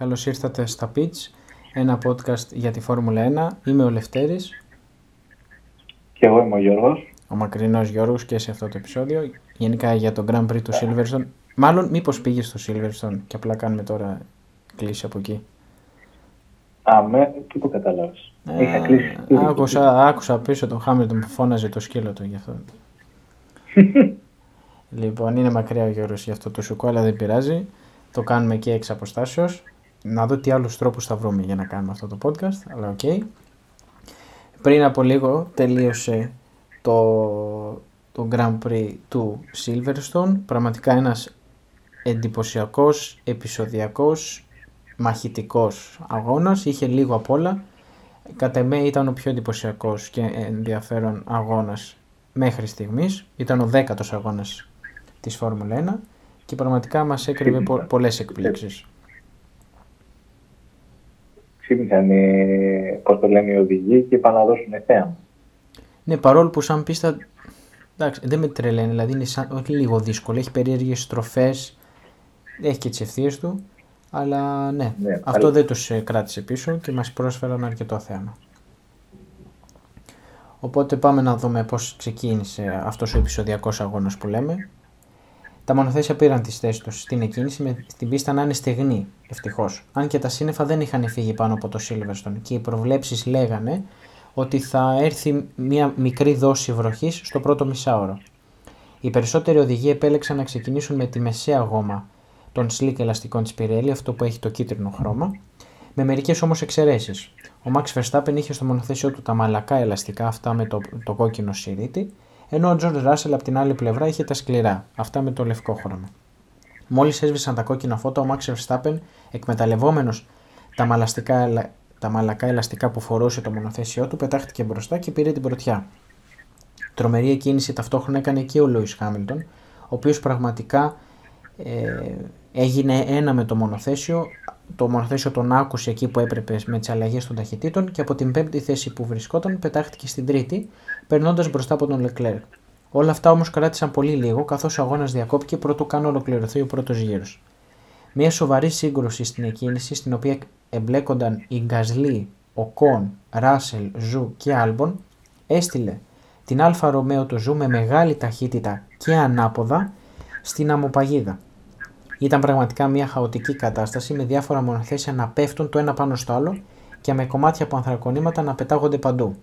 Καλώς ήρθατε στα Pitch, ένα podcast για τη Φόρμουλα 1. Είμαι ο Λευτέρης. Και εγώ είμαι ο Γιώργος. Ο μακρινός Γιώργος και σε αυτό το επεισόδιο. Γενικά για το Grand Prix του Silverstone. Μάλλον μήπως πήγες στο Silverstone και απλά κάνουμε τώρα κλίση από εκεί. Α, με, τι το κατάλαβες. Είχα κλείσει. Άκουσα, άκουσα πίσω τον Χάμιλτον που φώναζε το σκύλο του γι' αυτό. λοιπόν, είναι μακριά ο Γιώργος γι' αυτό το σουκό, αλλά δεν πειράζει. Το κάνουμε και εξ αποστάσεως. Να δω τι άλλους τρόπους θα βρούμε για να κάνουμε αυτό το podcast, αλλά ok. Okay. Πριν από λίγο τελείωσε το, το Grand Prix του Silverstone. Πραγματικά ένας εντυπωσιακός, επεισοδιακός, μαχητικός αγώνας. Είχε λίγο απ' όλα. Κατά με ήταν ο πιο εντυπωσιακός και ενδιαφέρον αγώνας μέχρι στιγμής. Ήταν ο δέκατος αγώνας της Φόρμουλα 1 και πραγματικά μας έκρυβε πο- πολλές εκπλήξεις. Ξύπνησαν οι, πώς το λένε, οι οδηγοί και είπαν να δώσουν θέαμα. Ναι, παρόλο που σαν πίστα εντάξει, δεν με τρελαίνει, δηλαδή είναι σαν, όχι λίγο δύσκολο. Έχει περίεργες στροφές, έχει και τις ευθείες του, αλλά ναι, Ναι, αυτό αλλά- δεν τους ε, κράτησε πίσω και μας πρόσφεραν αρκετό θέαμα. Οπότε πάμε να δούμε πώς ξεκίνησε αυτός ο επεισοδιακός αγώνας που λέμε. Τα μονοθέσια πήραν τις θέσεις τους στην εκκίνηση με την πίστα να είναι στεγνή, ευτυχώς. Αν και τα σύννεφα δεν είχαν φύγει πάνω από το Silverstone και οι προβλέψεις λέγανε ότι θα έρθει μια μικρή δόση βροχής στο πρώτο μισάωρο. Οι περισσότεροι οδηγοί επέλεξαν να ξεκινήσουν με τη μεσαία γόμα των slick ελαστικών της Pirelli, αυτό που έχει το κίτρινο χρώμα, με μερικές όμως εξαιρέσεις. Ο Max Verstappen είχε στο μονοθέσιο του τα μαλακά ελαστικά, αυτά με το, το κόκκινο σιρίτι, ενώ ο George Russell από την άλλη πλευρά είχε τα σκληρά, αυτά με το λευκό χρώμα. Μόλις έσβησαν τα κόκκινα φώτα, ο Max Verstappen, εκμεταλλευόμενος τα, μαλαστικά, ελα- τα μαλακά ελαστικά που φορούσε το μονοθέσιό του, πετάχτηκε μπροστά και πήρε την πρωτιά. Τρομερή εκκίνηση ταυτόχρονα έκανε και ο Λούις Χάμιλτον, ο οποίος πραγματικά ε, έγινε ένα με το μονοθέσιο. Το μονοθέσιο τον άκουσε εκεί που έπρεπε με τις αλλαγές των ταχυτήτων και από την πέμπτη θέση που βρισκόταν πετάχτηκε στην τρίτη, περνώντας μπροστά από τον Λεκλέρ. Όλα αυτά όμως κράτησαν πολύ λίγο, καθώς ο αγώνας διακόπηκε προτού καν ολοκληρωθεί ο πρώτος γύρος. Μια σοβαρή σύγκρουση στην εκκίνηση, στην οποία εμπλέκονταν οι Γκασλί, Οκόν, Ράσελ, Ζου και Άλμπον, έστειλε την Alfa Romeo του Ζου με μεγάλη ταχύτητα και ανάποδα στην αμοπαγίδα. Ήταν πραγματικά μια χαοτική κατάσταση με διάφορα μονοθέσια να πέφτουν το ένα πάνω στο άλλο και με κομμάτια από ανθρακονήματα να πετάγονται παντού.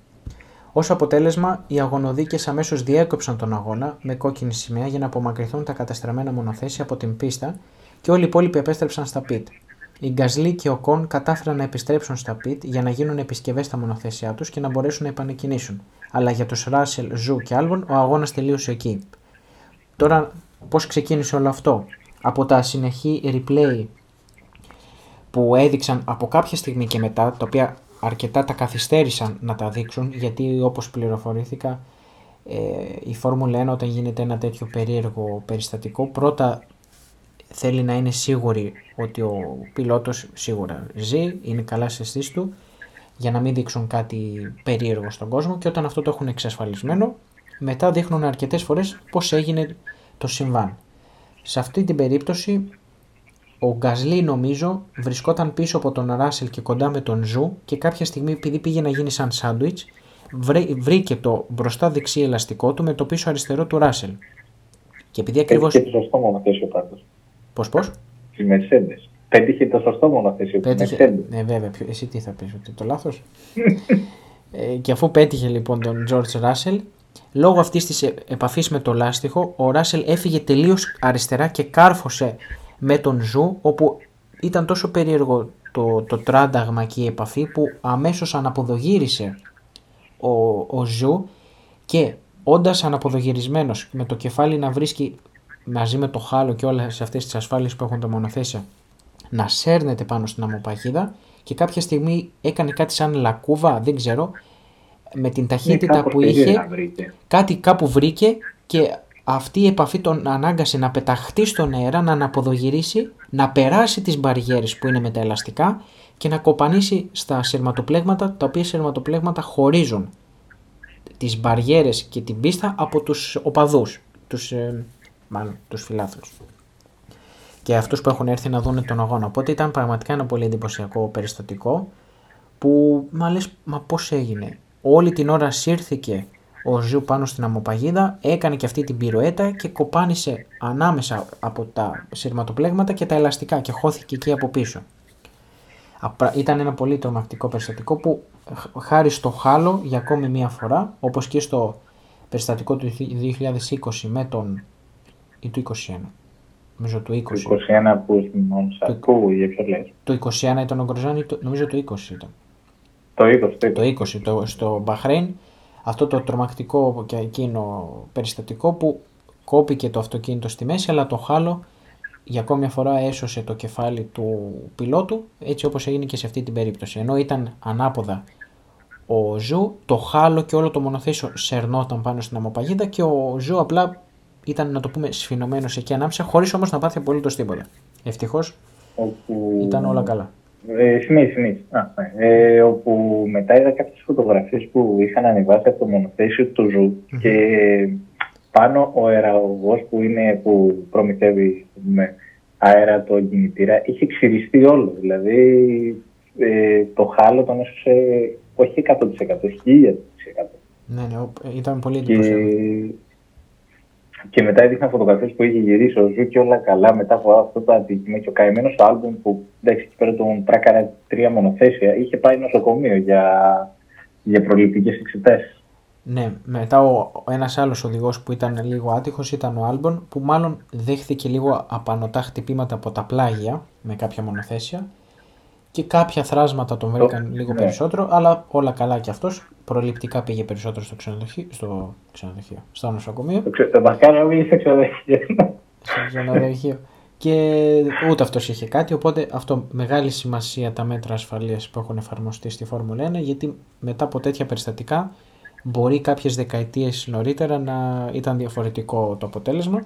Ω αποτέλεσμα, οι αγωνοδίκες αμέσως διέκοψαν τον αγώνα με κόκκινη σημαία για να απομακρυνθούν τα καταστραμμένα μονοθέσια από την πίστα και όλοι οι υπόλοιποι επέστρεψαν στα πιτ. Οι Γκασλί και ο Κον κατάφεραν να επιστρέψουν στα πιτ για να γίνουν επισκευές στα μονοθέσια τους και να μπορέσουν να επανεκκινήσουν. Αλλά για τους Ράσελ, Ζου και Άλμπον ο αγώνας τελείωσε εκεί. Τώρα, πώς ξεκίνησε όλο αυτό; Από τα συνεχή replay που έδειξαν από κάποια στιγμή και μετά, τα οποία αρκετά τα καθυστέρησαν να τα δείξουν, γιατί όπως πληροφορήθηκα, ε, η Φόρμουλα 1 όταν γίνεται ένα τέτοιο περίεργο περιστατικό, πρώτα θέλει να είναι σίγουρη ότι ο πιλότος σίγουρα ζει, είναι καλά στις αισθήσεις του, για να μην δείξουν κάτι περίεργο στον κόσμο και όταν αυτό το έχουν εξασφαλισμένο, μετά δείχνουν αρκετές φορές πώς έγινε το συμβάν. Σε αυτή την περίπτωση ο Γκασλί νομίζω βρισκόταν πίσω από τον Ράσελ και κοντά με τον Ζου και κάποια στιγμή επειδή πήγε να γίνει σαν σάντουιτς βρέ- βρήκε το μπροστά δεξί ελαστικό του με το πίσω αριστερό του Ράσελ. Και επειδή ακριβώς... Πέτυχε το σωστό μονοθέσιο πάντως. Πώς πώς; Τη Mercedes. Πέτυχε το σωστό μονοθέσιο τη Πέτυχε. Mercedes. Ναι, βέβαια. ποιο- Εσύ τι θα πεις, ότι το λάθος; ε, και αφού πέτυχε λοιπόν τον George Russell, λόγω αυτής της ε- επαφής με το λάστιχο, ο Russell έφυγε τελείως αριστερά και κάρφωσε με τον Ζου, όπου ήταν τόσο περίεργο το, το τράνταγμα και η επαφή που αμέσως αναποδογύρισε ο, ο Ζου και όντας αναποδογυρισμένος με το κεφάλι να βρίσκει μαζί με το χάλο και όλες αυτές τις ασφάλειες που έχουν τα μονοθέσια να σέρνεται πάνω στην αμμοπαγίδα και κάποια στιγμή έκανε κάτι σαν λακκούβα, δεν ξέρω, με την ταχύτητα Ναι, κάπως που περίεργα είχε, βρήκε. κάτι κάπου βρήκε και αυτή η επαφή τον ανάγκασε να πεταχτεί στον αέρα, να αναποδογυρίσει, να περάσει τις μπαριέρες που είναι με τα ελαστικά και να κοπανίσει στα σειρματοπλέγματα, τα οποία σειρματοπλέγματα χωρίζουν τις μπαριέρες και την πίστα από τους οπαδούς, τους, ε, μάλλον τους φιλάθλους. και αυτούς που έχουν έρθει να δουν τον αγώνα. Οπότε ήταν πραγματικά ένα πολύ εντυπωσιακό περιστατικό που μα λες, μα πώς έγινε. Όλη την ώρα σύρθηκε ο Ζου πάνω στην αμμοπαγίδα, έκανε και αυτή την πιρουέτα και κοπάνισε ανάμεσα από τα συρματοπλέγματα και τα ελαστικά και χώθηκε εκεί από πίσω. Ήταν ένα πολύ τρομακτικό περιστατικό που χάρη στο χάλο για ακόμη μία φορά, όπως και στο περιστατικό του 2020 με τον ή του 21. Νομίζω του 20. Το 21 που θυμόμουν το... πού, για ποιο λες. Το 21 ήταν ο Γκροζάνη, νομίζω το 20 ήταν. Το 20. Το 20, το, στο Μπαχρέιν, αυτό το τρομακτικό και εκείνο περιστατικό που κόπηκε το αυτοκίνητο στη μέση, αλλά το χάλο για ακόμη μια φορά έσωσε το κεφάλι του πιλότου, έτσι όπως έγινε και σε αυτή την περίπτωση. Ενώ ήταν ανάποδα ο Ζου, το halo και όλο το μονοθέσιο σερνόταν πάνω στην αμμοπαγίδα και ο Ζου απλά ήταν να το πούμε σφηνωμένος εκεί ανάμεσα, χωρίς όμως να πάθει απολύτως τίποτα. Ευτυχώς όπου... ήταν όλα καλά. Ε, συνέχισε, ναι. Ε, όπου μετά είδα κάποιες φωτογραφίες που είχαν ανεβάσει από το μονοθέσιο του Ζου και πάνω ο αεραγωγός που, είναι, που προμηθεύει με αέρα το κινητήρα είχε ξυριστεί όλο. Δηλαδή ε, το halo τον έσωσε όχι 100%, 1000%. Ναι, ναι, ήταν πολύ εντυπωσιακό. Και, και μετά έδειχναν φωτογραφίες που είχε γυρίσει ο Ζου και όλα καλά μετά από αυτό το ατύχημα. Και ο καημένος ο Άλμπον που εντάξει, εκεί πέρα τον τράκαραν τρία μονοθέσια είχε πάει νοσοκομείο για, για προληπτικές εξετάσεις. Ναι, μετά ο, ο ένας άλλος οδηγός που ήταν λίγο άτυχος ήταν ο Άλμπον που μάλλον δέχθηκε λίγο απανοτά χτυπήματα από τα πλάγια με κάποια μονοθέσια και κάποια θράσματα τον βρήκαν λίγο ναι. περισσότερο, αλλά όλα καλά και αυτός. Προληπτικά πήγε περισσότερο στο ξενοδοχείο, στο, ξενοδοχείο, στο νοσοκομείο. Το Μπακάρο πήγε στο ξενοδοχείο. Στο ξενοδοχείο. Και ούτε αυτός είχε κάτι, οπότε αυτό μεγάλη σημασία τα μέτρα ασφαλείας που έχουν εφαρμοστεί στη Φόρμουλα 1, γιατί μετά από τέτοια περιστατικά μπορεί κάποιες δεκαετίες νωρίτερα να ήταν διαφορετικό το αποτέλεσμα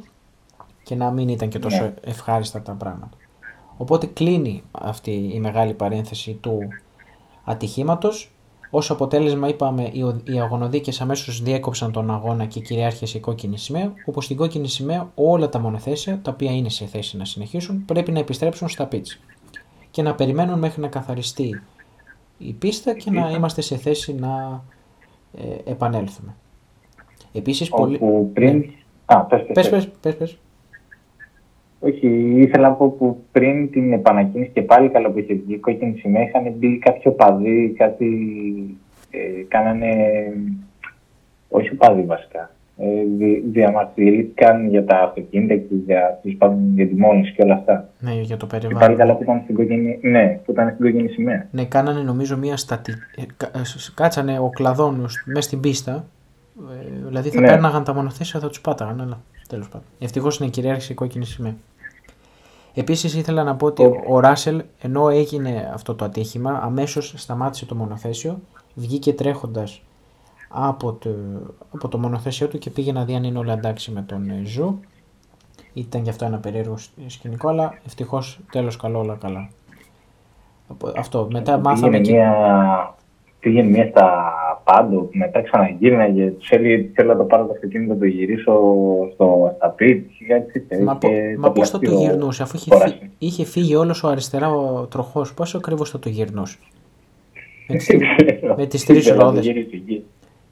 και να μην ήταν και τόσο ναι. ευχάριστα τα πράγματα. Οπότε κλείνει αυτή η μεγάλη παρένθεση του ατυχήματος. Ως αποτέλεσμα είπαμε οι αγωνοδίκες αμέσως διέκοψαν τον αγώνα και κυριάρχησε η κόκκινη σημαία, όπου στην κόκκινη σημαία όλα τα μονοθέσια, τα οποία είναι σε θέση να συνεχίσουν, πρέπει να επιστρέψουν στα πίτς και να περιμένουν μέχρι να καθαριστεί η πίστα και να είμαστε σε θέση να ε, επανέλθουμε. Επίσης, πολύ... πριν... Ναι. Α, πες, πες, πες, πες, πες. Όχι, ήθελα να πω που πριν την επανακίνηση και πάλι καλά που είχε βγει η κόκκινη σημαία είχαν μπει κάποιο παδί, κάτι ε, κάνανε, όχι παδί βασικά, ε, διαμαρτυρήθηκαν για τα αυτοκίνητα και για, για τη μόνηση και όλα αυτά. Ναι, για το περιβάλλον. Και πάλι καλά που ήταν στην κόκκινη, ναι, που ήταν στην κόκκινη σημαία. Ναι, κάνανε νομίζω μια στατική, ε, ε, κάτσανε ο κλαδόνος μέσα στην πίστα, ε, δηλαδή θα ναι. πέρναγαν τα μονοθέσια, θα τους πάταγαν, αλλά τέλος πάντων. Ευτυχώς είναι κυριάρχηση η κόκκινη σημαία. Επίσης ήθελα να πω ότι ο Ράσελ, ενώ έγινε αυτό το ατύχημα, αμέσως σταμάτησε το μονοθέσιο, βγήκε τρέχοντας από το, από το μονοθέσιο του και πήγε να δει αν είναι όλα εντάξει με τον ε, Ζου. Ήταν γι' αυτό ένα περίεργο σκηνικό, αλλά ευτυχώς τέλος καλό όλα καλά. Αυτό. Μετά μάθαμε. Πήγαινε, και... μια, πήγαινε μια στα πάντο, μετά ξαναγύρναγε. Του έλεγε θέλω να το πάρω το αυτοκίνητο να το γυρίσω στο, στα Μα, μα πώς θα το γυρνούσε, αφού είχε, φύ, είχε φύγει όλος ο αριστερά ο τροχός, πόσο ακριβώς θα το γυρνούσε; με τις τρεις ρόδες.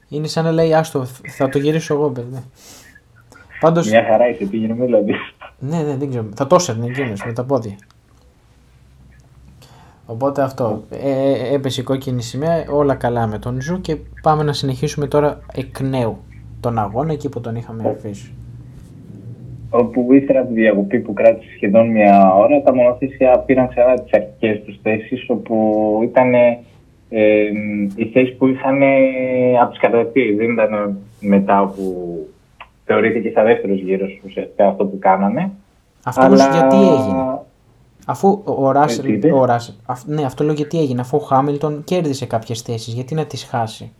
Είναι σαν να λέει, άστο, θα το γυρίσω εγώ, παιδί. Πάντως... Μια χαρά είσαι, πήγαινε με δηλαδή. Ναι, ναι, δεν ξέρω. Θα το έσαιρνε εκείνος με τα πόδια. Οπότε αυτό. Ε, ε, έπεσε η κόκκινη σημαία, όλα καλά με τον Ζου και πάμε να συνεχίσουμε τώρα εκ νέου τον αγώνα εκεί που τον είχαμε αφήσει. Όπου μετά τη διακοπή που κράτησε σχεδόν μια ώρα, τα μονοθέσια πήραν ξανά τις αρχικές τους θέσεις, όπου ήταν ε, οι θέσεις που είχαν από τις κατευθείαν. Δεν ήταν μετά που θεωρήθηκε στα δεύτερος γύρος ουσιαστικά αυτό που κάνανε. Αυτός αλλά... γιατί έγινε; Αφού ο Ράσελ. Ο Ράσελ ναι, αυτό λέω γιατί έγινε. Αφού ο Χάμιλτον κέρδισε κάποιες θέσεις, γιατί να τις χάσει;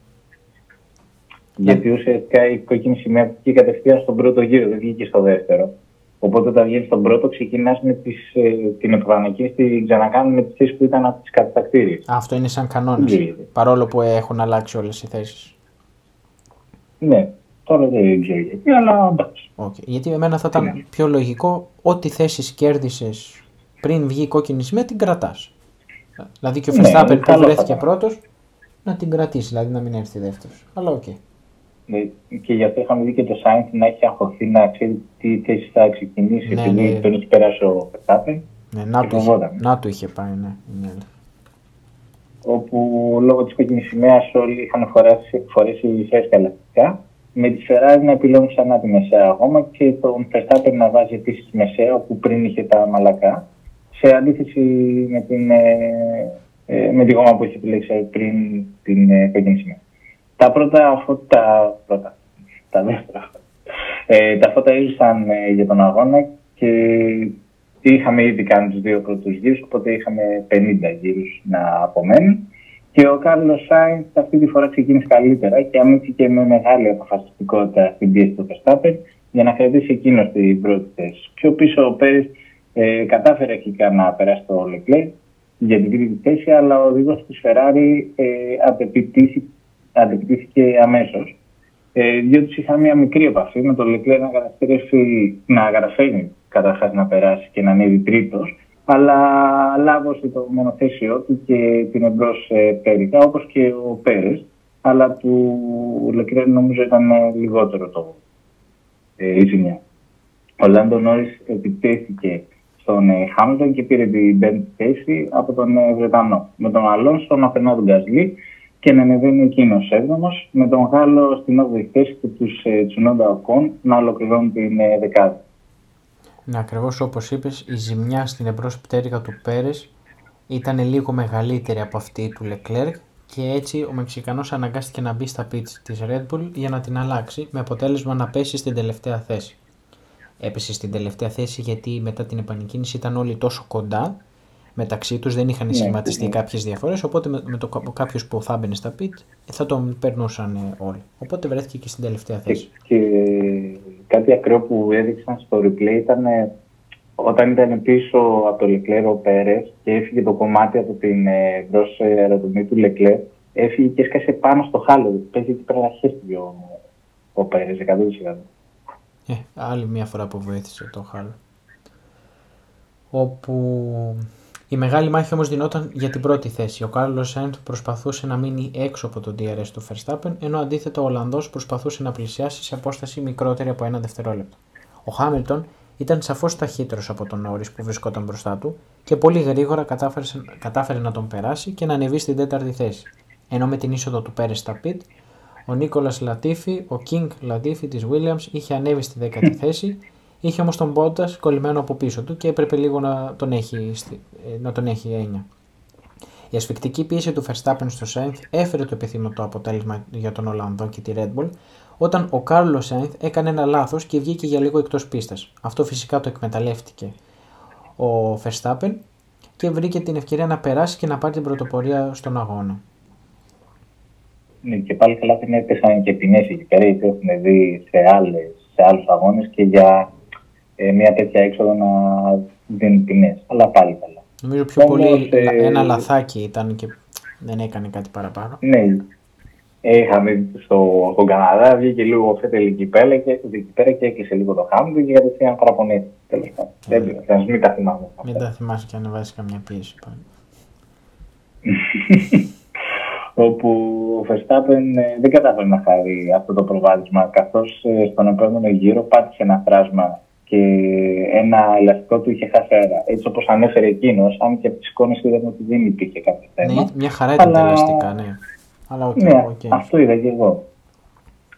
Γιατί ουσιαστικά η κόκκινη σημαία βγήκε κατευθείαν στον πρώτο γύρο, δεν βγήκε στο δεύτερο. Οπότε όταν βγαίνει στον πρώτο, ξεκινάς με τις, ε, την επανακίνηση, την ξανακάνει με τις θέσεις που ήταν από τις κατακτήριε. Αυτό είναι σαν κανόνα. Παρόλο που έχουν αλλάξει όλες οι θέσεις. Ναι. Τώρα δεν ξέρω γιατί, αλλά εντάξει. Okay. Γιατί εμένα θα ήταν πιο λογικό ό,τι θέσεις κέρδισες πριν βγει η κόκκινη σημαία την κρατάς. Δηλαδή και ο Verstappen ναι, που βρέθηκε πρώτος να την κρατήσει, δηλαδή να μην έρθει δεύτερος. Αλλά ok. Okay. Ναι, και γι' αυτό είχαμε δει και το Σάινθ να έχει αγχωθεί να ξέρει τι θέση θα ξεκινήσει, ναι, επειδή ναι. τον έχει περάσει ο Verstappen. Ναι, να, του είχε, να του είχε πάει, ναι. ναι. Όπου λόγω της κόκκινης σημαίας όλοι είχαν φορέσει, φορέσει φρέσκα ελαστικά. Με τη Ferrari να επιλέγουν ξανά τη μεσαία ακόμα και τον Verstappen να βάζει επίσης μεσαία, όπου πριν είχε τα μαλακά. Σε αντίθεση με την, ε, ε, με τη γόμα που είχε επιλέξει πριν την ε, κόκκινη σημαία. Τα πρώτα φώτα, πρώτα, τα δεύτερα, ε, τα φώτα ήρθαν ε, για τον αγώνα και είχαμε ήδη κάνει τους δύο πρώτους γύρους, οπότε είχαμε 50 γύρους να απομένουν. Και ο Κάρλος Σάινz αυτή τη φορά ξεκίνησε καλύτερα και αμύθηκε με μεγάλη αποφασιστικότητα στην πίεση του Verstappen για να κρατήσει εκείνος την πρώτη θέση. Πιο πίσω ο Πέρις ε, κατάφερε αρχικά να περάσει το Leclerc για την τρίτη θέση, αλλά ο οδηγός της Ferrari ε, αντιπτύχθηκε αμέσως. Ε, διότι είχα μια μικρή επαφή με τον Λεκλέρ να, να καταφέρει καταρχάς να περάσει και να ανέβει τρίτος, αλλά λάβωσε το μονοθέσιό του και την εμπρός ε, πέρικα, όπως και ο Πέρες. Αλλά του Λεκλέρ νομίζω ήταν λιγότερο το ε, η ζημιά. Ο Λάντο Νόρις επιτέθηκε στον ε, Χάμιλτον και πήρε την πέμπτη θέση από τον ε, Βρετανό. Με τον Αλόνσο να περνά τον Γκασλή και να ανεβαίνει εκείνος έβδομος, με τον Γάλλο στην 8η θέση και τους ε, Τσουνόντα Οκόν να ολοκληρώνουν την ε, δεκάδα. Ναι, ακριβώς όπως είπες, η ζημιά στην εμπρός πτέρυγα του Πέρες ήταν λίγο μεγαλύτερη από αυτή του Λεκλέρκ και έτσι ο Μεξικανός αναγκάστηκε να μπει στα πίτς της Red Bull για να την αλλάξει με αποτέλεσμα να πέσει στην τελευταία θέση. Έπεσε στην τελευταία θέση γιατί μετά την επανεκκίνηση ήταν όλοι τόσο κοντά μεταξύ τους, δεν είχαν ναι, σχηματιστεί ναι. κάποιες διαφορές, οπότε με, με το κάποιος που θα μπαινε στα πιτ θα τον περνούσαν όλοι. Οπότε βρέθηκε και στην τελευταία θέση. Και, και κάτι ακραίο που έδειξαν στο replay ήταν ε, όταν ήταν πίσω από το Λεκλέρ ο Πέρες και έφυγε το κομμάτι από την ε, μπρος αεροδομή του Λεκλέρ, έφυγε και έσκασε πάνω στο χάλο. Παίζει και πρέπει να χέστηκε ο, ο Πέρες, 100%. Ε, άλλη μια φορά που βοήθησε το χάλο. Όπου η μεγάλη μάχη όμως δινόταν για την πρώτη θέση. Ο Κάρλος Σάιντ προσπαθούσε να μείνει έξω από τον DRS του Verstappen, ενώ αντίθετα ο Ολλανδός προσπαθούσε να πλησιάσει σε απόσταση μικρότερη από ένα δευτερόλεπτο. Ο Χάμιλτον ήταν σαφώς ταχύτερος από τον Νόρι που βρισκόταν μπροστά του και πολύ γρήγορα κατάφερε, κατάφερε να τον περάσει και να ανεβεί στην τέταρτη θέση. Ενώ με την είσοδο του Πέρες στα πιτ, ο Νίκολας Λατίφη, ο King Λατίφη της Williams είχε ανέβει στη δέκατη θέση Είχε όμως τον Μπόντα κολλημένο από πίσω του και έπρεπε λίγο να τον έχει, ε, να τον έχει έννοια. Η ασφικτική πίεση του Verstappen στο Σάινθ έφερε το επιθυμητό αποτέλεσμα για τον Ολλανδό και τη Red Bull, όταν ο Κάρλος Σάινθ έκανε ένα λάθος και βγήκε για λίγο εκτός πίστας. Αυτό φυσικά το εκμεταλλεύτηκε ο Verstappen και βρήκε την ευκαιρία να περάσει και να πάρει την πρωτοπορία στον αγώνα. Ναι, και πάλι καλά την έπεσαν και ποινές εκεί πέρα, γιατί έχουμε δει σε, σε άλλους αγώνες και για ε, μια τέτοια έξοδο να δίνει ποινές. Αλλά πάλι καλά. Νομίζω πιο πολύ ε, ένα λαθάκι ήταν και δεν έκανε κάτι παραπάνω. Ναι. Είχαμε στο, στον Καναδά, βγήκε λίγο ο Φέτελ εκεί πέρα και, εκεί πέρα και έκλεισε λίγο το χάμι και κατευθείαν παραπονέθηκε. Τέλος πάντων. Δεν θα μην τα θυμάμαι. Μην τα θυμάσαι και αν βάζεις καμιά πίεση πάλι. όπου ο Verstappen ε, δεν κατάφερε να χάρει αυτό το προβάδισμα, καθώς ε, στον επόμενο γύρο πάτησε ένα φράσμα και ένα ελαστικό του είχε χάσει αέρα. Έτσι όπως ανέφερε εκείνος, αν και από τι εικόνε είδαμε ότι δεν υπήρχε κάποιο θέμα. Ναι, μια χαρά ήταν αλλά... τα ελαστικά, ναι. Αλλά okay, ναι, okay. αυτό είδα και εγώ.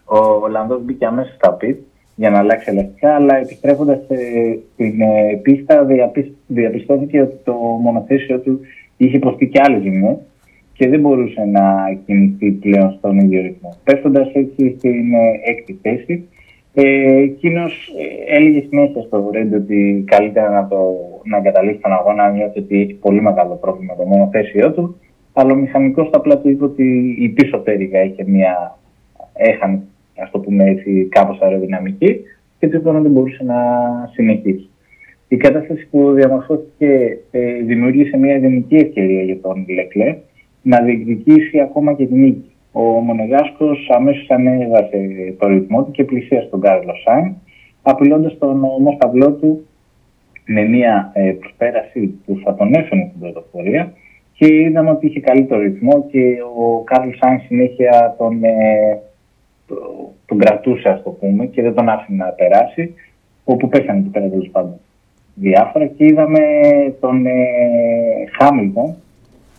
Ο Ολλανδός μπήκε αμέσως στα πιτ για να αλλάξει ελαστικά, αλλά επιστρέφοντας στην ε, πίστα διαπιστώθηκε ότι το μονοθέσιο του είχε υποστεί και άλλε ζημιέ και δεν μπορούσε να κινηθεί πλέον στον ίδιο ρυθμό. Πέφτοντας έτσι στην ε, έκτη θέση, ε, Εκείνος ε, έλεγε συνέχεια στο Ρέντ ότι καλύτερα να, το, να εγκαταλείψει τον αγώνα, νιώθει ότι έχει πολύ μεγάλο πρόβλημα το μονοθέσιό του. Αλλά ο μηχανικός στα απλά του είπε ότι η πίσω πτέρυγα είχε μια. έχανε, ας το πούμε έτσι, κάπως αεροδυναμική και του είπε ότι δεν μπορούσε να συνεχίσει. Η κατάσταση που διαμορφώθηκε ε, δημιούργησε μια ιδανική ευκαιρία για τον Λεκλέρ να διεκδικήσει ακόμα και την νίκη. ο Μονεγάσκος αμέσως ανέβασε το ρυθμό του και πλησίασε τον Κάρλος Σάινς, απειλώντας τον ομόσταβλό του με μια ε, προσπέραση που θα τον έφερε στην πρωτοφορία και είδαμε ότι είχε καλύτερο ρυθμό και ο Κάρλος Σάινς συνέχεια τον, ε, τον κρατούσε ας το πούμε και δεν τον άφηνε να περάσει όπου πέσανε εκεί πέρα τέλος πάντων διάφορα και είδαμε τον ε, Χάμιλτον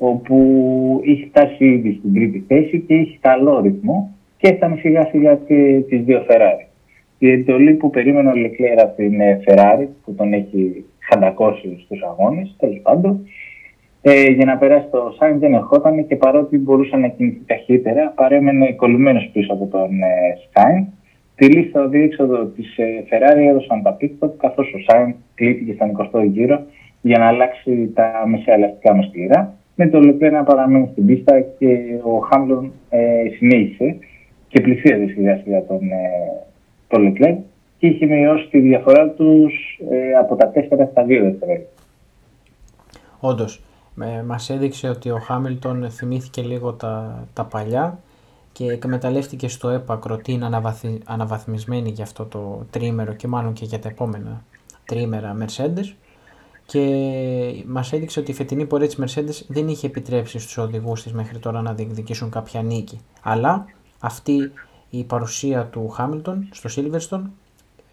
όπου είχε φτάσει ήδη στην τρίτη θέση και είχε καλό ρυθμό και έφτανε σιγά σιγά και τις δύο Ferrari. Η εντολή που περίμενε ο Λεκλέρ από την Ferrari που τον έχει χαντακώσει στους αγώνες, τέλος πάντων, ε, για να περάσει το Σάιν δεν ερχόταν και παρότι μπορούσε να κινηθεί ταχύτερα, παρέμενε κολλημένος πίσω από τον ε, Σάιν. Τη λίστα διέξοδο της ε, Ferrari έδωσαν τα πίκτο, καθώς ο Σάιν κλείθηκε στον 20ο γύρο για να αλλάξει τα μεσαία ελαστικά με σκληρά. Με το Λεπέ να παραμένει στην πίστα και ο Χάμπλον ε, συνέχισε και πλησίαζε σιγά σιγά τον, ε, τον και είχε μειώσει τη διαφορά τους ε, από τα 4 στα 2 δευτερόλεπτα. Όντως, ε, μας έδειξε ότι ο Χάμιλτον θυμήθηκε λίγο τα, τα παλιά και εκμεταλλεύτηκε στο έπακρο τι είναι αναβαθμισμένη για αυτό το τρίμερο και μάλλον και για τα επόμενα τρίμερα Mercedes και μας έδειξε ότι η φετινή πορεία της Mercedes δεν είχε επιτρέψει στους οδηγούς της μέχρι τώρα να διεκδικήσουν κάποια νίκη αλλά αυτή η παρουσία του Χάμιλτον στο Silverstone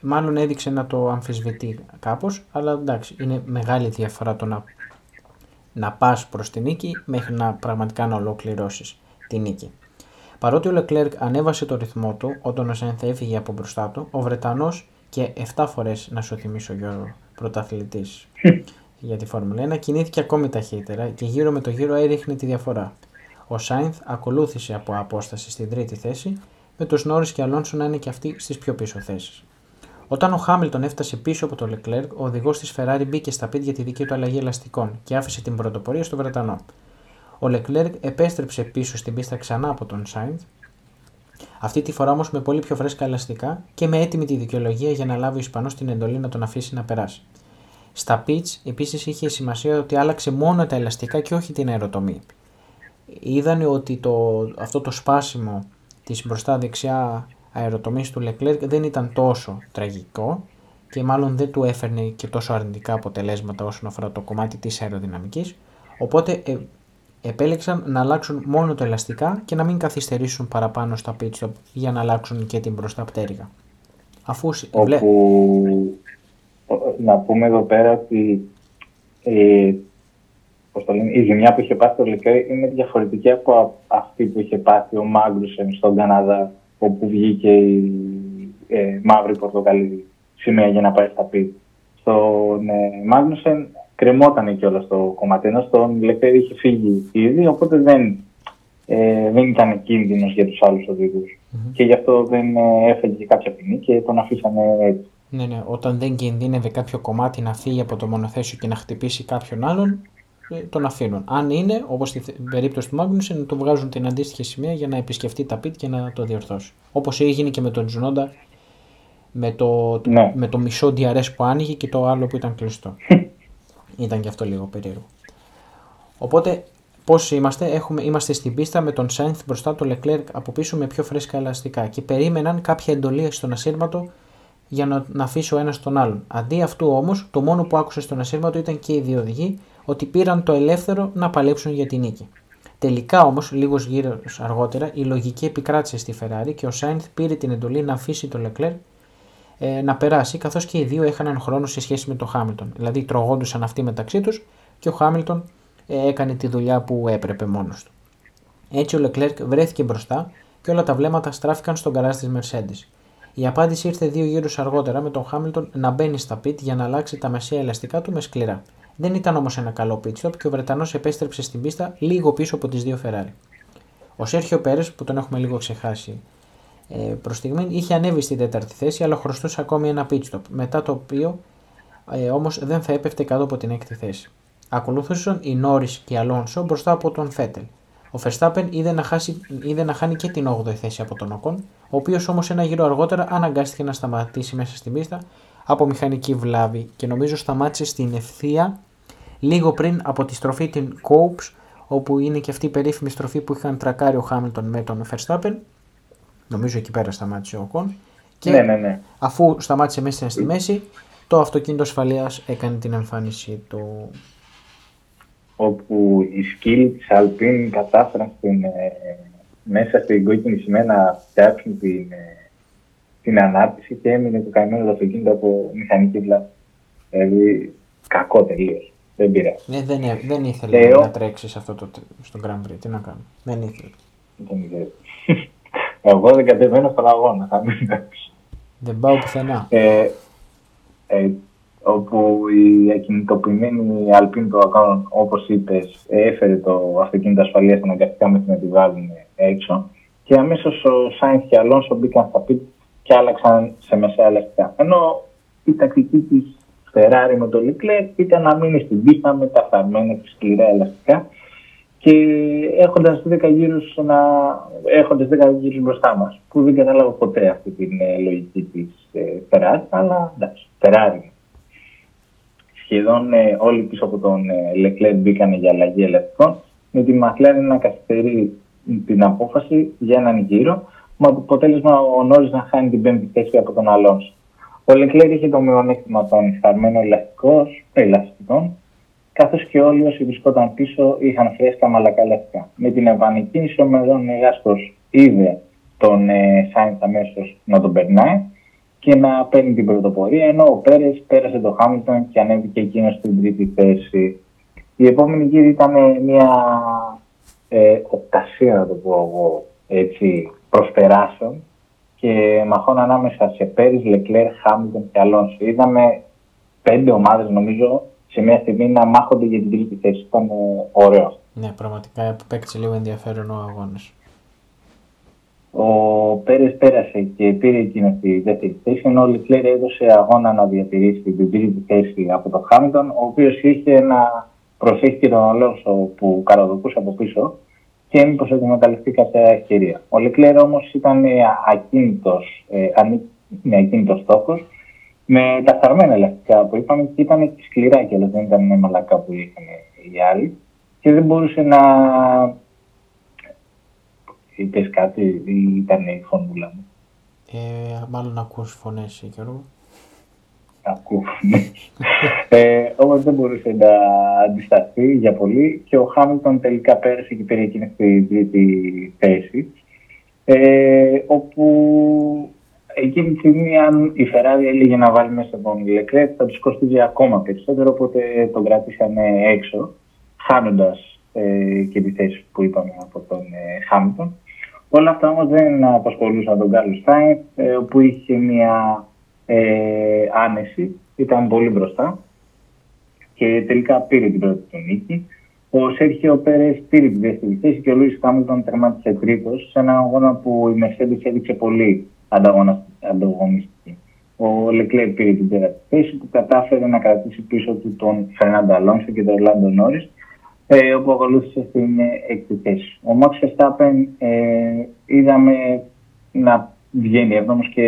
μάλλον έδειξε να το αμφισβητεί κάπως αλλά εντάξει είναι μεγάλη διαφορά το να να πας προς τη νίκη μέχρι να πραγματικά να ολοκληρώσεις τη νίκη. Παρότι ο Leclerc ανέβασε το ρυθμό του όταν ο Σένθ έφυγε από μπροστά του, ο Βρετανός και 7 φορές να σου θυμίσω Γιώργο πρωταθλητής για τη Φόρμουλα 1 κινήθηκε ακόμη ταχύτερα και γύρω με το γύρο έριχνε τη διαφορά. Ο Σάινθ ακολούθησε από απόσταση στην τρίτη θέση με τους Νόρις και Αλόνσο να είναι και αυτοί στις πιο πίσω θέσεις. Όταν ο Χάμιλτον έφτασε πίσω από τον Λεκλέρκ, ο οδηγός της Ferrari μπήκε στα πίτια για τη δική του αλλαγή ελαστικών και άφησε την πρωτοπορία στο Βρετανό. Ο Λεκλέρκ επέστρεψε πίσω στην πίστα ξανά από τον Σάιντ, αυτή τη φορά όμως με πολύ πιο φρέσκα ελαστικά και με έτοιμη τη δικαιολογία για να λάβει ο Ισπανός την εντολή να τον αφήσει να περάσει. Στα pitch επίσης είχε σημασία ότι άλλαξε μόνο τα ελαστικά και όχι την αεροτομή. Είδανε ότι το, αυτό το σπάσιμο της μπροστά δεξιά αεροτομής του Leclerc δεν ήταν τόσο τραγικό και μάλλον δεν του έφερνε και τόσο αρνητικά αποτελέσματα όσον αφορά το κομμάτι της αεροδυναμικής, οπότε ε, επέλεξαν να αλλάξουν μόνο το ελαστικά και να μην καθυστερήσουν παραπάνω στα pit stop για να αλλάξουν και την μπροστά πτέρυγα. Αφού Όπου... Να πούμε εδώ πέρα ότι ε, το λένε, η ζημιά που είχε πάθει το Leclerc είναι διαφορετική από αυτή που είχε πάθει ο Μάγκρουσεν στον Καναδά όπου βγήκε η ε, μαύρη πορτοκαλί σημαία για να πάει στα πίτ. Στον ε, Μάγνουσεν κρεμόταν κιόλας το κομμάτι. Ενώ στον Λεπέρ είχε φύγει ήδη, οπότε δεν, ε, δεν ήταν κίνδυνος για τους άλλους οδηγούς. Mm-hmm. Και γι' αυτό δεν ε, έφεγε κάποια ποινή και τον αφήσανε έτσι. Ναι, ναι. Όταν δεν κινδύνευε κάποιο κομμάτι να φύγει από το μονοθέσιο και να χτυπήσει κάποιον άλλον, ε, τον αφήνουν. Αν είναι, όπως στην περίπτωση του Μάγνουσεν, του βγάζουν την αντίστοιχη σημαία για να επισκεφτεί τα πίτ και να το διορθώσει. Όπως έγινε και με τον Τζουνόντα με το, ναι. με το μισό DRS που άνοιγε και το άλλο που ήταν κλειστό. ήταν και αυτό λίγο περίεργο. Οπότε, πώς είμαστε, έχουμε, είμαστε στην πίστα με τον Σάινθ μπροστά του Leclerc από πίσω με πιο φρέσκα ελαστικά και περίμεναν κάποια εντολή στον ασύρματο για να, να αφήσει ο ένα τον άλλον. Αντί αυτού όμως, το μόνο που άκουσε στον ασύρματο ήταν και οι δύο οδηγοί ότι πήραν το ελεύθερο να παλέψουν για την νίκη. Τελικά όμως, λίγος γύρω αργότερα, η λογική επικράτησε στη Ferrari και ο Σάινθ πήρε την εντολή να αφήσει το Leclerc ε, να περάσει, καθώς και οι δύο έχαναν χρόνο σε σχέση με τον Χάμιλτον. Δηλαδή τρογόντουσαν αυτοί μεταξύ τους και ο Χάμιλτον ε, έκανε τη δουλειά που έπρεπε μόνος του. Έτσι ο Leclerc βρέθηκε μπροστά και όλα τα βλέμματα στράφηκαν στον καράζ της Mercedes. Η απάντηση ήρθε δύο γύρους αργότερα με τον Χάμιλτον να μπαίνει στα πιτ για να αλλάξει τα μεσαία ελαστικά του με σκληρά. Δεν ήταν όμως ένα καλό pit stop και ο Βρετανός επέστρεψε στην πίστα λίγο πίσω από τις δύο Ferrari. Ο Σέρχιο Πέρες, που τον έχουμε λίγο ξεχάσει ε, προς στιγμή, είχε ανέβει στην τέταρτη θέση, αλλά χρωστούσε ακόμη ένα pit stop, μετά το οποίο ε, όμως δεν θα έπεφτε κάτω από την έκτη θέση. Ακολούθησαν οι Νόρις και οι Αλόνσο μπροστά από τον Φέτελ. Ο Verstappen είδε να, χάσει, είδε να χάνει και την 8η θέση από τον Οκόν, ο οποίος όμως ένα γύρο αργότερα αναγκάστηκε να σταματήσει μέσα στην πίστα από μηχανική βλάβη και νομίζω σταμάτησε στην ευθεία λίγο πριν από τη στροφή την Κόουπς όπου είναι και αυτή η περίφημη στροφή που είχαν τρακάρει ο Χάμιλτον με τον Verstappen. Νομίζω εκεί πέρα σταμάτησε ο Κον. Και Ναι, ναι, ναι. αφού σταμάτησε μέσα στη μέση, το αυτοκίνητο ασφαλείας έκανε την εμφάνιση του. Όπου οι σκύλοι της Αλπίν κατάφεραν στην, ε, μέσα στην κόκκινη σημαία να φτιάξουν την, ε, την ανάπτυξη και έμεινε το καημένο το αυτοκίνητο από μηχανική βλάβη. Δηλαδή, κακό τελείως. Δεν πειράζει. Ναι, δεν, έ- δεν ήθελε Λέω. να τρέξει σε αυτό το, στο Grand Prix. Τι να κάνω. Δεν ήθελε. Δεν ξέρω. Εγώ δεν κατεβαίνω στον αγώνα, θα μην Δεν πάω πουθενά. ε, ε, όπου η ακινητοποιημένη Αλπίν του Ακάνων, όπως είπες, έφερε το αυτοκίνητο ασφαλείας αναγκαστικά μέχρι να τη βάλουν έξω και αμέσως ο Σάινθ και ο Αλόνσο μπήκαν στα πίτ και άλλαξαν σε μεσαία ελαστικά. Ενώ η τακτική της Ferrari με το Leclerc ήταν να μείνει στην πίστα με τα φαρμένα και σκληρά ελαστικά και έχοντας 10 γύρους, να, έχοντας 10 γύρους μπροστά μας, που δεν κατάλαβα ποτέ αυτή την ε, λογική της ε, Ferrari, αλλά εντάξει, Ferrari. Σχεδόν ε, όλοι πίσω από τον ε, Leclerc μπήκαν για αλλαγή ελαστικών, με τη McLaren να καθυστερεί την απόφαση για έναν γύρο, με αποτέλεσμα ο Νόρις να χάνει την πέμπτη θέση από τον Αλόνσο. Ο Leclerc είχε το μειονέκτημα των φθαρμένων ελαστικός- ελαστικών, καθώς και όλοι όσοι βρισκόταν πίσω είχαν φρέσκα μαλακά ελαστικά. Με την επανεκκίνηση ο Μεδόν Γάσκο είδε τον ε, Σάινθ αμέσως να τον περνάει και να παίρνει την πρωτοπορία, ενώ ο Πέρες πέρασε το Χάμιλτον και ανέβηκε εκείνος στην τρίτη θέση. Η επόμενη γύρη ήταν ε, μια ε, οπτασία, να το πω εγώ, έτσι, προσπεράσεων και μαχών ανάμεσα σε Πέρις, Λεκλέρ, Χάμιλτον και Αλόνσο. Είδαμε πέντε ομάδες νομίζω σε μια στιγμή να μάχονται για την τρίτη θέση. Ήταν ε, ωραίο. Ναι, πραγματικά έπαιξε λίγο ενδιαφέρον ο αγώνας. Ο Πέρες πέρασε και πήρε εκείνο τη δεύτερη θέση, ενώ ο Λεκλέρ έδωσε αγώνα να διατηρήσει την τρίτη θέση από τον Χάμιλτον, ο οποίος είχε να προσέχει και τον Αλόνσο που καροδοκούσε από πίσω και μήπως εκμεταλλευτεί κάποια ευκαιρία. Ο Λεκλέρ όμως ήταν ε, ακίνητος, ε, ανή- με ακίνητος στόχος, με τα φθαρμένα ελαστικά που είπαμε και ήταν και σκληρά και δεν ήταν μαλακά που είχαν οι άλλοι και δεν μπορούσε να είπες κάτι ή ήταν η φωνούλα μου. Ε, μάλλον ακούς φωνές, Γιώργο. Ακούω. ε, όμως δεν μπορούσε να αντισταθεί για πολύ και ο Χάμιλτον τελικά πέρασε και πήρε εκείνη στην τρίτη θέση. Ε, όπου εκείνη τη στιγμή αν η Ferrari έλεγε να βάλει μέσα τον Leclerc θα τους κοστίζει ακόμα περισσότερο οπότε τον κρατήσαν έξω χάνοντας ε, και τη θέση που είπαμε από τον ε, Χάμιλτον. Όλα αυτά όμως δεν απασχολούσαν τον Κάρλος Σάινθ ε, όπου είχε μια ε, άνεση, ήταν πολύ μπροστά και τελικά πήρε την πρώτη του νίκη. Ο Σέρχιο Πέρες πήρε την δεύτερη θέση και ο Λούι Χάμιλτον τερμάτισε τρίτο σε έναν αγώνα που η Mercedes έδειξε πολύ ανταγωνα- ανταγωνιστική. Ο Λεκλέρ πήρε την τέταρτη θέση που κατάφερε να κρατήσει πίσω του τον Φερνάντα Αλόνσο και τον Ορλάντο Νόρι, ε, όπου ακολούθησε στην ε, έκτη θέση. Ο Max Verstappen ε, είδαμε να βγαίνει έβδομος και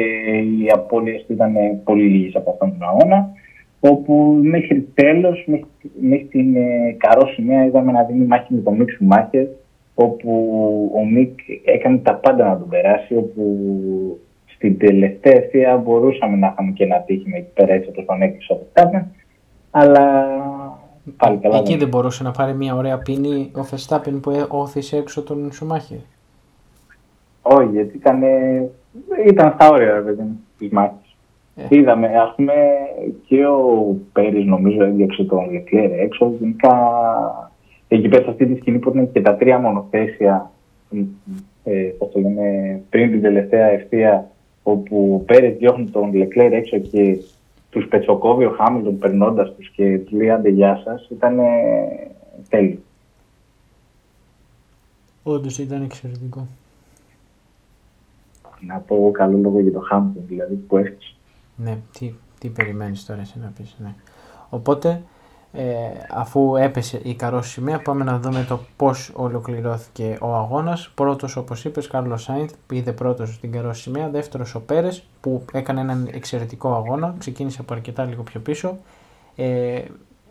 οι απώλειες του ήταν ε, πολύ λίγες από αυτόν τον αγώνα όπου μέχρι τέλος, μέχρι, μέχρι την ε, καρό σημαία είδαμε να δίνει μάχη με τον Μικ Σουμάχερ όπου ο Μικ έκανε τα πάντα να τον περάσει όπου στην τελευταία ευθεία μπορούσαμε να είχαμε και ένα τύχημα εκεί πέρα έτσι όπως τον έκλεισε ο Verstappen αλλά πάλι καλά Εκεί δεν δεν μπορούσε να πάρει μια ωραία πίνη ο Verstappen που ε- όθησε έξω τον Σουμάχερ. Όχι, γιατί ήταν, ε, ήταν στα όρια ρε παιδί μου, της μάχης. Ε. Είδαμε, ας πούμε, και ο Πέρις νομίζω έδιωξε τον Λεκλέρ έξω. Γενικά, εκεί πέρα σε αυτή τη σκηνή που ήταν και τα τρία μονοθέσια, ε, πώς το λένε, πριν την τελευταία ευθεία, όπου ο Πέρις διώχνει τον Λεκλέρ έξω και τους πετσοκόβει ο Χάμιλτον περνώντας τους και του λέει άντε γεια σας, ήταν ε, τέλειο. Όντως ήταν εξαιρετικό. Να πω εγώ καλό λόγο για τον Χάμιλτον, δηλαδή που έφτιαξε. Ναι, τι, τι περιμένεις τώρα εσύ να πεις, ναι. Οπότε, ε, αφού έπεσε η καρόση σημαία, πάμε να δούμε το πώς ολοκληρώθηκε ο αγώνας. Πρώτος, όπως είπες, Κάρλος Σάινθ, είδε πρώτος στην καρόση σημαία. Δεύτερος, ο Πέρες, που έκανε έναν εξαιρετικό αγώνα, ξεκίνησε από αρκετά λίγο πιο πίσω. Ε,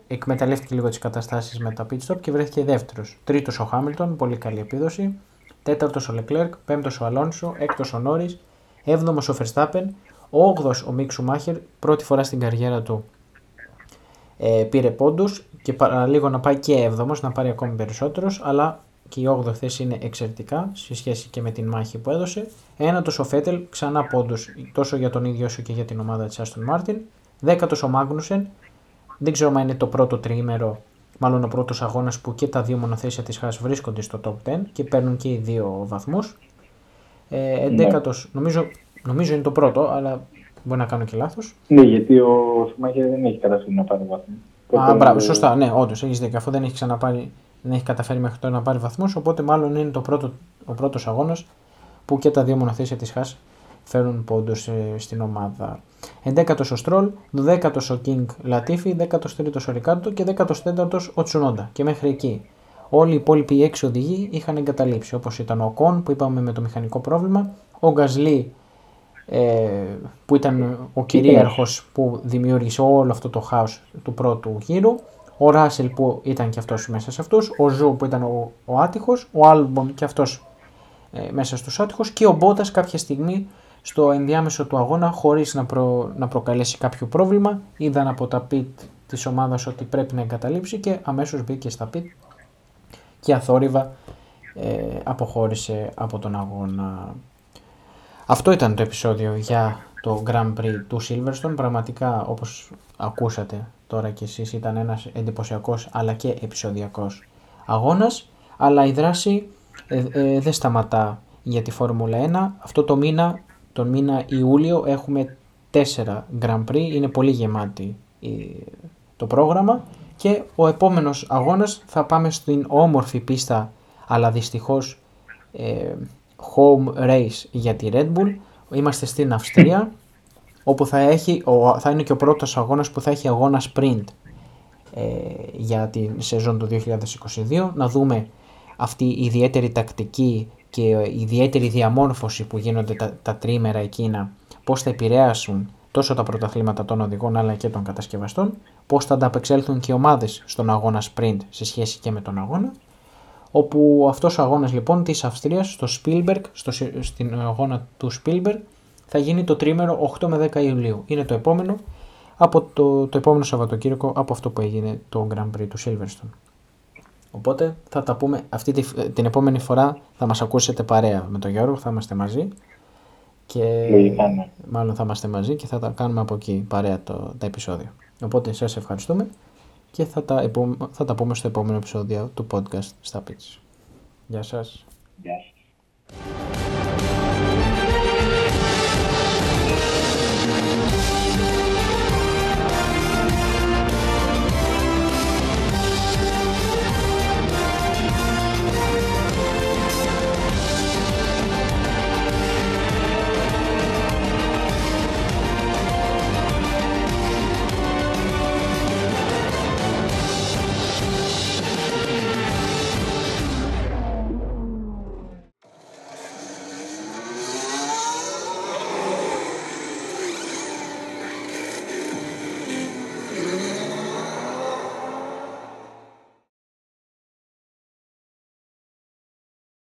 εκμεταλλεύτηκε λίγο τις καταστάσεις με τα pit stop και βρέθηκε δεύτερος. Τρίτος ο Χάμιλτον, πολύ καλή επίδοση. Τέταρτος ο Λεκλέρκ, πέμπτος ο Αλόνσο, έκτος ο Νόρι, έβδομος ο Φερστάπεν, όγδος ο Μίξ Σουμάχερ, πρώτη φορά στην καριέρα του ε, πήρε πόντους και παραλίγο να πάει και έβδομος, να πάρει ακόμη περισσότερου, αλλά και η 8η θέση είναι εξαιρετικά σε σχέση και με την μάχη που έδωσε. Ένατος ο Φέτελ, ξανά πόντους τόσο για τον ίδιο όσο και για την ομάδα της Άστον Μάρτιν. Δέκατος ο Μάγνουσεν, δεν ξέρω αν είναι το πρώτο τριήμερο, μάλλον ο πρώτος αγώνας που και τα δύο μονοθέσια της Χάς βρίσκονται στο top 10 και παίρνουν και οι δύο βαθμούς. Ε, ενδέκατος, νομίζω, νομίζω είναι το πρώτο, αλλά μπορεί να κάνω και λάθος. Ναι, γιατί ο Σουμάχερ δεν έχει καταφέρει να πάρει βαθμού. Α, μπράβο, σωστά, ναι, όντως έχεις δίκιο. Αφού δεν έχει ξαναπάρει, δεν έχει καταφέρει μέχρι τώρα να πάρει βαθμούς, οπότε μάλλον είναι το πρώτο, ο πρώτος αγώνας που και τα δύο μονοθέσια της Χάς φέρουν πόντους ε, στην ομάδα. 11ο ο Στρόλ, 12ο ο King Λατίφι, 13ο ο Ρικάρντο και 14ο ο Τσουνόντα. Και μέχρι εκεί. Όλοι οι υπόλοιποι έξι οδηγοί είχαν εγκαταλείψει, όπως ήταν ο Οκόν που είπαμε με το μηχανικό πρόβλημα, ο Γκασλί ε, που ήταν ο κυρίαρχος που δημιούργησε όλο αυτό το χάος του πρώτου γύρου, ο Ράσελ που ήταν και αυτός μέσα σε αυτούς, ο Ζου που ήταν ο, ο άτυχος, ο Άλμπον και αυτός ε, μέσα στους άτυχους και ο Μπότας κάποια στιγμή στο ενδιάμεσο του αγώνα χωρίς να, προ, να προκαλέσει κάποιο πρόβλημα. Είδαν από τα πιτ της ομάδας ότι πρέπει να εγκαταλείψει και αμέσως μπήκε στα πιτ και αθόρυβα ε, αποχώρησε από τον αγώνα. Αυτό ήταν το επεισόδιο για το Grand Prix του Silverstone. Πραγματικά όπως ακούσατε τώρα και εσείς ήταν ένας εντυπωσιακός αλλά και επεισοδιακός αγώνας. Αλλά η δράση ε, ε, δεν σταματά για τη Φόρμουλα 1. Αυτό το μήνα τον μήνα Ιούλιο έχουμε τέσσερα Grand Prix, είναι πολύ γεμάτη το πρόγραμμα και ο επόμενος αγώνας θα πάμε στην όμορφη πίστα αλλά δυστυχώς ε, home race για τη Red Bull. Είμαστε στην Αυστρία όπου θα, έχει, θα είναι και ο πρώτος αγώνας που θα έχει αγώνα sprint ε, για την σεζόν του 2022. Να δούμε αυτή η ιδιαίτερη τακτική και η ιδιαίτερη διαμόρφωση που γίνονται τα, τα τρίμερα εκείνα, πώς θα επηρέασουν τόσο τα πρωταθλήματα των οδηγών αλλά και των κατασκευαστών, πώς θα ανταπεξέλθουν και οι ομάδες στον αγώνα sprint σε σχέση και με τον αγώνα, όπου αυτός ο αγώνας λοιπόν της Αυστρίας στο Spielberg, στο, στην αγώνα του Spielberg, θα γίνει το τρίμερο 8 με 10 Ιουλίου. Είναι το επόμενο, από το, το επόμενο Σαββατοκύριακο από αυτό που έγινε το Grand Prix του Silverstone. Οπότε θα τα πούμε αυτή την επόμενη φορά θα μας ακούσετε παρέα με τον Γιώργο, θα είμαστε μαζί και ναι. μάλλον θα είμαστε μαζί και θα τα κάνουμε από εκεί παρέα το, τα επεισόδια. Οπότε σας ευχαριστούμε και θα τα, θα τα πούμε στο επόμενο επεισόδιο του podcast στα Pitch. Γεια σας. Γεια σας.